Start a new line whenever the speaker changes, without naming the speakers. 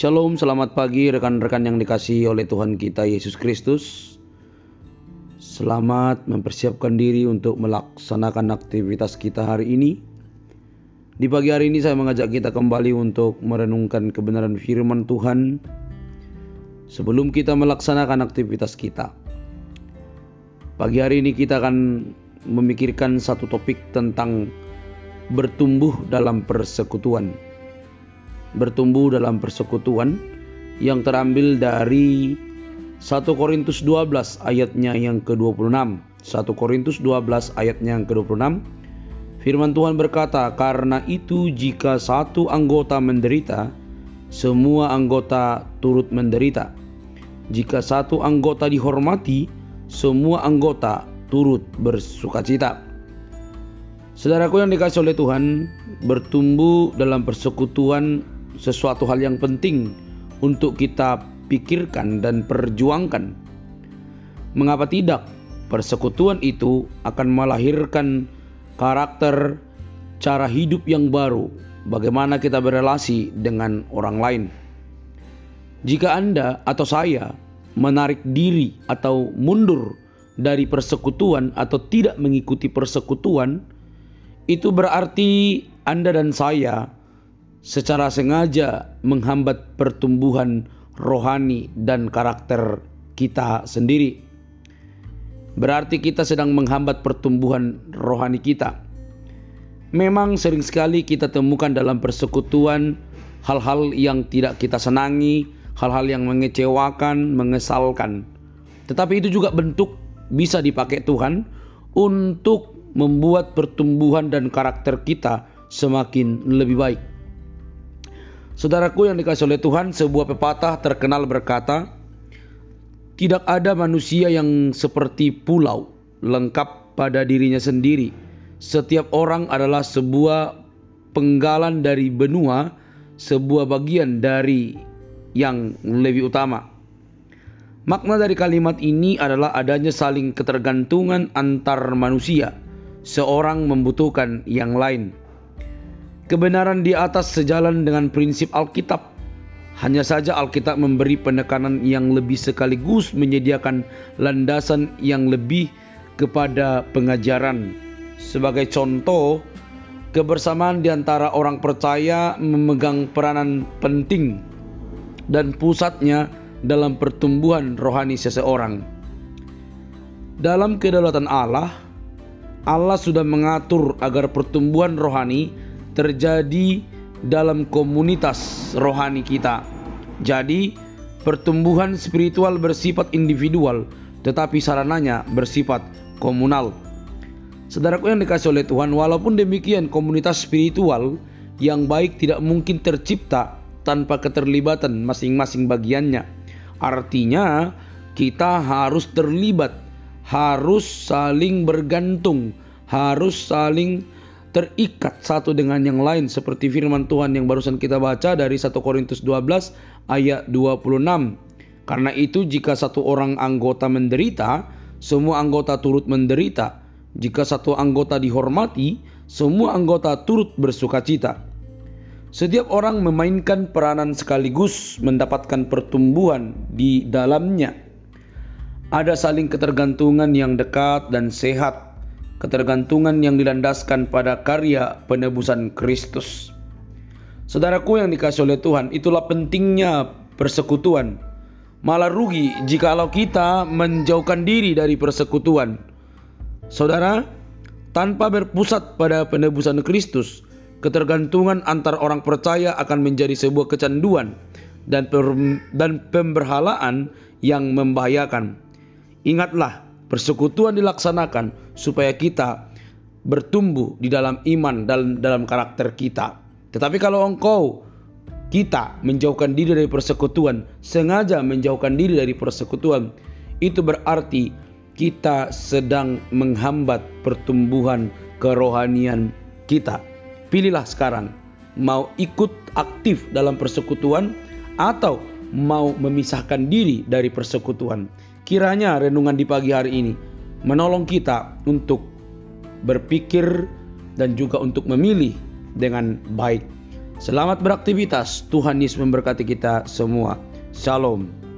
Shalom, selamat pagi rekan-rekan yang dikasihi oleh Tuhan kita Yesus Kristus. Selamat mempersiapkan diri untuk melaksanakan aktivitas kita hari ini. Di pagi hari ini saya mengajak kita kembali untuk merenungkan kebenaran firman Tuhan sebelum kita melaksanakan aktivitas kita. Pagi hari ini kita akan memikirkan satu topik tentang bertumbuh dalam persekutuan. Bertumbuh dalam persekutuan yang terambil dari 1 Korintus 12 ayatnya yang ke-26. 1 Korintus 12 ayatnya yang ke-26. Firman Tuhan berkata, "Karena itu jika satu anggota menderita, semua anggota turut menderita. Jika satu anggota dihormati, semua anggota turut bersukacita. Saudaraku yang dikasih oleh Tuhan, bertumbuh dalam persekutuan sesuatu hal yang penting untuk kita pikirkan dan perjuangkan. Mengapa tidak? Persekutuan itu akan melahirkan karakter cara hidup yang baru, bagaimana kita berelasi dengan orang lain. Jika Anda atau saya menarik diri atau mundur dari persekutuan atau tidak mengikuti persekutuan, itu berarti Anda dan saya secara sengaja menghambat pertumbuhan rohani dan karakter kita sendiri. Berarti kita sedang menghambat pertumbuhan rohani kita. Memang sering sekali kita temukan dalam persekutuan hal-hal yang tidak kita senangi, hal-hal yang mengecewakan, mengesalkan. Tetapi itu juga bentuk bisa dipakai Tuhan untuk membuat pertumbuhan dan karakter kita semakin lebih baik. Saudaraku yang dikasih oleh Tuhan, sebuah pepatah terkenal berkata, "Tidak ada manusia yang seperti pulau, lengkap pada dirinya sendiri. Setiap orang adalah sebuah penggalan dari benua, sebuah bagian dari yang lebih utama. Makna dari kalimat ini adalah adanya saling ketergantungan antar manusia. Seorang membutuhkan yang lain. Kebenaran di atas sejalan dengan prinsip Alkitab. Hanya saja Alkitab memberi penekanan yang lebih sekaligus menyediakan landasan yang lebih kepada pengajaran. Sebagai contoh, kebersamaan di antara orang percaya memegang peranan penting dan pusatnya dalam pertumbuhan rohani seseorang. Dalam kedaulatan Allah, Allah sudah mengatur agar pertumbuhan rohani terjadi dalam komunitas rohani kita. Jadi, pertumbuhan spiritual bersifat individual, tetapi sarananya bersifat komunal. Saudaraku yang dikasih oleh Tuhan, walaupun demikian komunitas spiritual yang baik tidak mungkin tercipta tanpa keterlibatan masing-masing bagiannya. Artinya, kita harus terlibat, harus saling bergantung, harus saling terikat satu dengan yang lain seperti firman Tuhan yang barusan kita baca dari 1 Korintus 12 ayat 26. Karena itu jika satu orang anggota menderita, semua anggota turut menderita. Jika satu anggota dihormati, semua anggota turut bersukacita. Setiap orang memainkan peranan sekaligus mendapatkan pertumbuhan di dalamnya. Ada saling ketergantungan yang dekat dan sehat, ketergantungan yang dilandaskan pada karya penebusan Kristus. Saudaraku yang dikasih oleh Tuhan, itulah pentingnya persekutuan. Malah rugi jikalau kita menjauhkan diri dari persekutuan. Saudara, tanpa berpusat pada penebusan Kristus, Ketergantungan antar orang percaya akan menjadi sebuah kecanduan dan dan pemberhalaan yang membahayakan. Ingatlah, persekutuan dilaksanakan supaya kita bertumbuh di dalam iman dalam dalam karakter kita. Tetapi kalau engkau kita menjauhkan diri dari persekutuan, sengaja menjauhkan diri dari persekutuan, itu berarti kita sedang menghambat pertumbuhan kerohanian kita. Pilihlah sekarang mau ikut aktif dalam persekutuan atau mau memisahkan diri dari persekutuan. Kiranya renungan di pagi hari ini menolong kita untuk berpikir dan juga untuk memilih dengan baik. Selamat beraktivitas. Tuhan Yesus memberkati kita semua. Shalom.